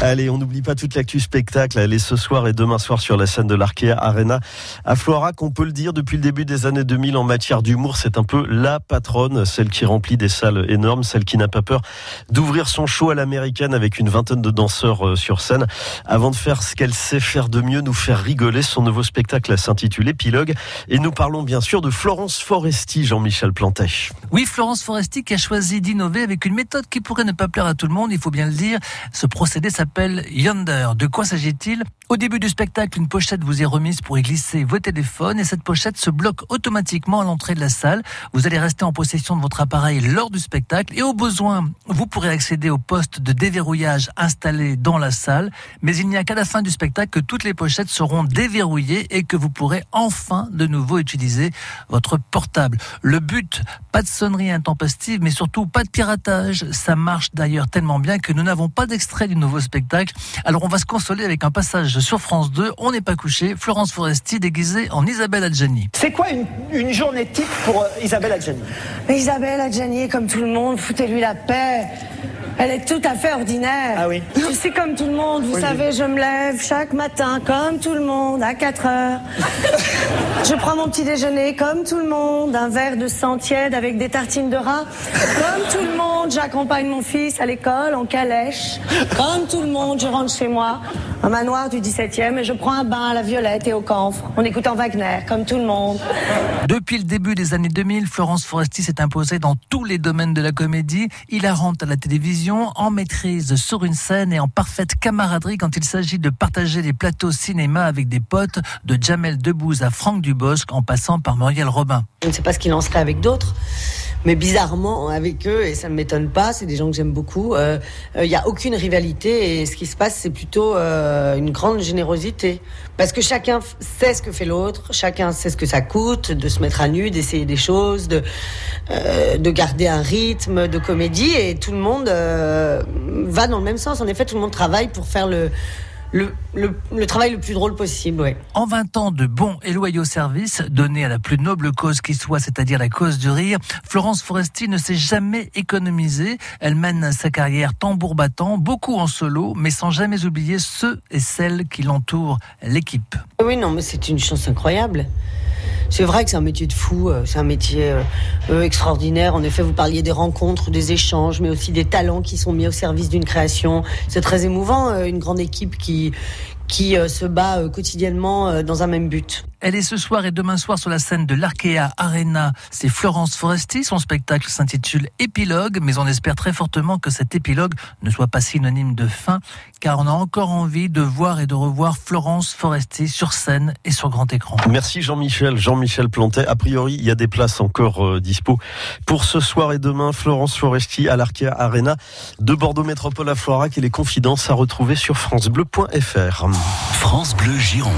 Allez, on n'oublie pas toute l'actu spectacle. Elle est ce soir et demain soir sur la scène de l'Arkea Arena à Florac. On peut le dire, depuis le début des années 2000 en matière d'humour, c'est un peu la patronne, celle qui remplit des salles énormes, celle qui n'a pas peur d'ouvrir son show à l'américaine avec une vingtaine de danseurs euh, sur scène. Avant de faire ce qu'elle sait faire de mieux, nous faire rigoler, son nouveau spectacle s'intitule Épilogue. Et nous parlons bien sûr de Florence Foresti, Jean-Michel Plantet. Oui, Florence Foresti qui a choisi d'innover avec une méthode qui pourrait ne pas plaire à tout le monde, il faut bien le dire. Ce procédé s'appelle Yonder. De quoi s'agit-il? Au début du spectacle, une pochette vous est remise pour y glisser vos téléphones et cette pochette se bloque automatiquement à l'entrée de la salle. Vous allez rester en possession de votre appareil lors du spectacle et au besoin, vous pourrez accéder au poste de déverrouillage installé dans la salle. Mais il n'y a qu'à la fin du spectacle que toutes les pochettes seront déverrouillées et que vous pourrez enfin de nouveau utiliser votre portable. Le but, pas de sonnerie intempestive, mais surtout pas de piratage. Ça marche d'ailleurs tellement bien que nous n'avons pas d'extrait du nouveau spectacle. Alors on va se consoler avec un passage sur France 2. On n'est pas couché. Florence Foresti déguisée en Isabelle Adjani. C'est quoi une, une, journée type pour euh, Isabelle Adjani? Isabelle Adjani, comme tout le monde, foutez-lui la paix. Elle est tout à fait ordinaire. Ah oui. Je suis comme tout le monde, vous Oui. savez, je me lève chaque matin comme tout le monde à 4 heures. je prends mon petit déjeuner comme tout le monde, un verre de sang tiède avec des tartines de rat. Comme tout le monde, j'accompagne mon fils à l'école en calèche. Comme tout le monde, je rentre chez moi, un manoir du 17e, et je prends un bain à la violette et au camphre en écoutant Wagner, comme tout le monde. Depuis le début des années 2000, Florence Foresti s'est imposée dans tous les domaines de la comédie, hilarante à la télévision, en maîtrise sur une scène et en parfaite camaraderie quand il s'agit de partager des plateaux cinéma avec des potes, de Jamel Debbouze à Franck Dubosc en passant par Muriel Robin. Je ne sais pas ce qu'il en serait avec d'autres, mais bizarrement avec eux, et ça ne m'étonne pas, c'est des gens que j'aime beaucoup, il euh, n'y a aucune rivalité et ce qui se passe c'est plutôt euh, une grande générosité. Parce que chacun sait ce que fait l'autre, chacun sait ce que ça coûte de se mettre à nu, d'essayer des choses, de, euh, de garder un rythme de comédie et tout le monde euh, va dans le même sens. En effet, tout le monde travaille pour faire le, le, le, le travail le plus drôle possible. Ouais. En 20 ans de bons et loyaux services donnés à la plus noble cause qui soit, c'est-à-dire la cause du rire, Florence Foresti ne s'est jamais économisée. Elle mène sa carrière tambour battant, beaucoup en solo, mais sans jamais oublier ceux et celles qui l'entourent, l'équipe. Oui, non, mais c'est une chance incroyable. C'est vrai que c'est un métier de fou, euh, c'est un métier euh, euh, extraordinaire. En effet, vous parliez des rencontres, des échanges, mais aussi des talents qui sont mis au service d'une création. C'est très émouvant, une grande équipe qui, qui se bat quotidiennement dans un même but. Elle est ce soir et demain soir sur la scène de l'Arkea Arena. C'est Florence Foresti. Son spectacle s'intitule Épilogue, mais on espère très fortement que cet épilogue ne soit pas synonyme de fin, car on a encore envie de voir et de revoir Florence Foresti sur scène et sur grand écran. Merci Jean-Michel, Jean-Michel Plantet. A priori, il y a des places encore euh, dispo pour ce soir et demain. Florence Foresti à l'Arkea Arena de Bordeaux Métropole à Florac et les confidences à retrouver sur francebleu.fr. France Bleu Gironde.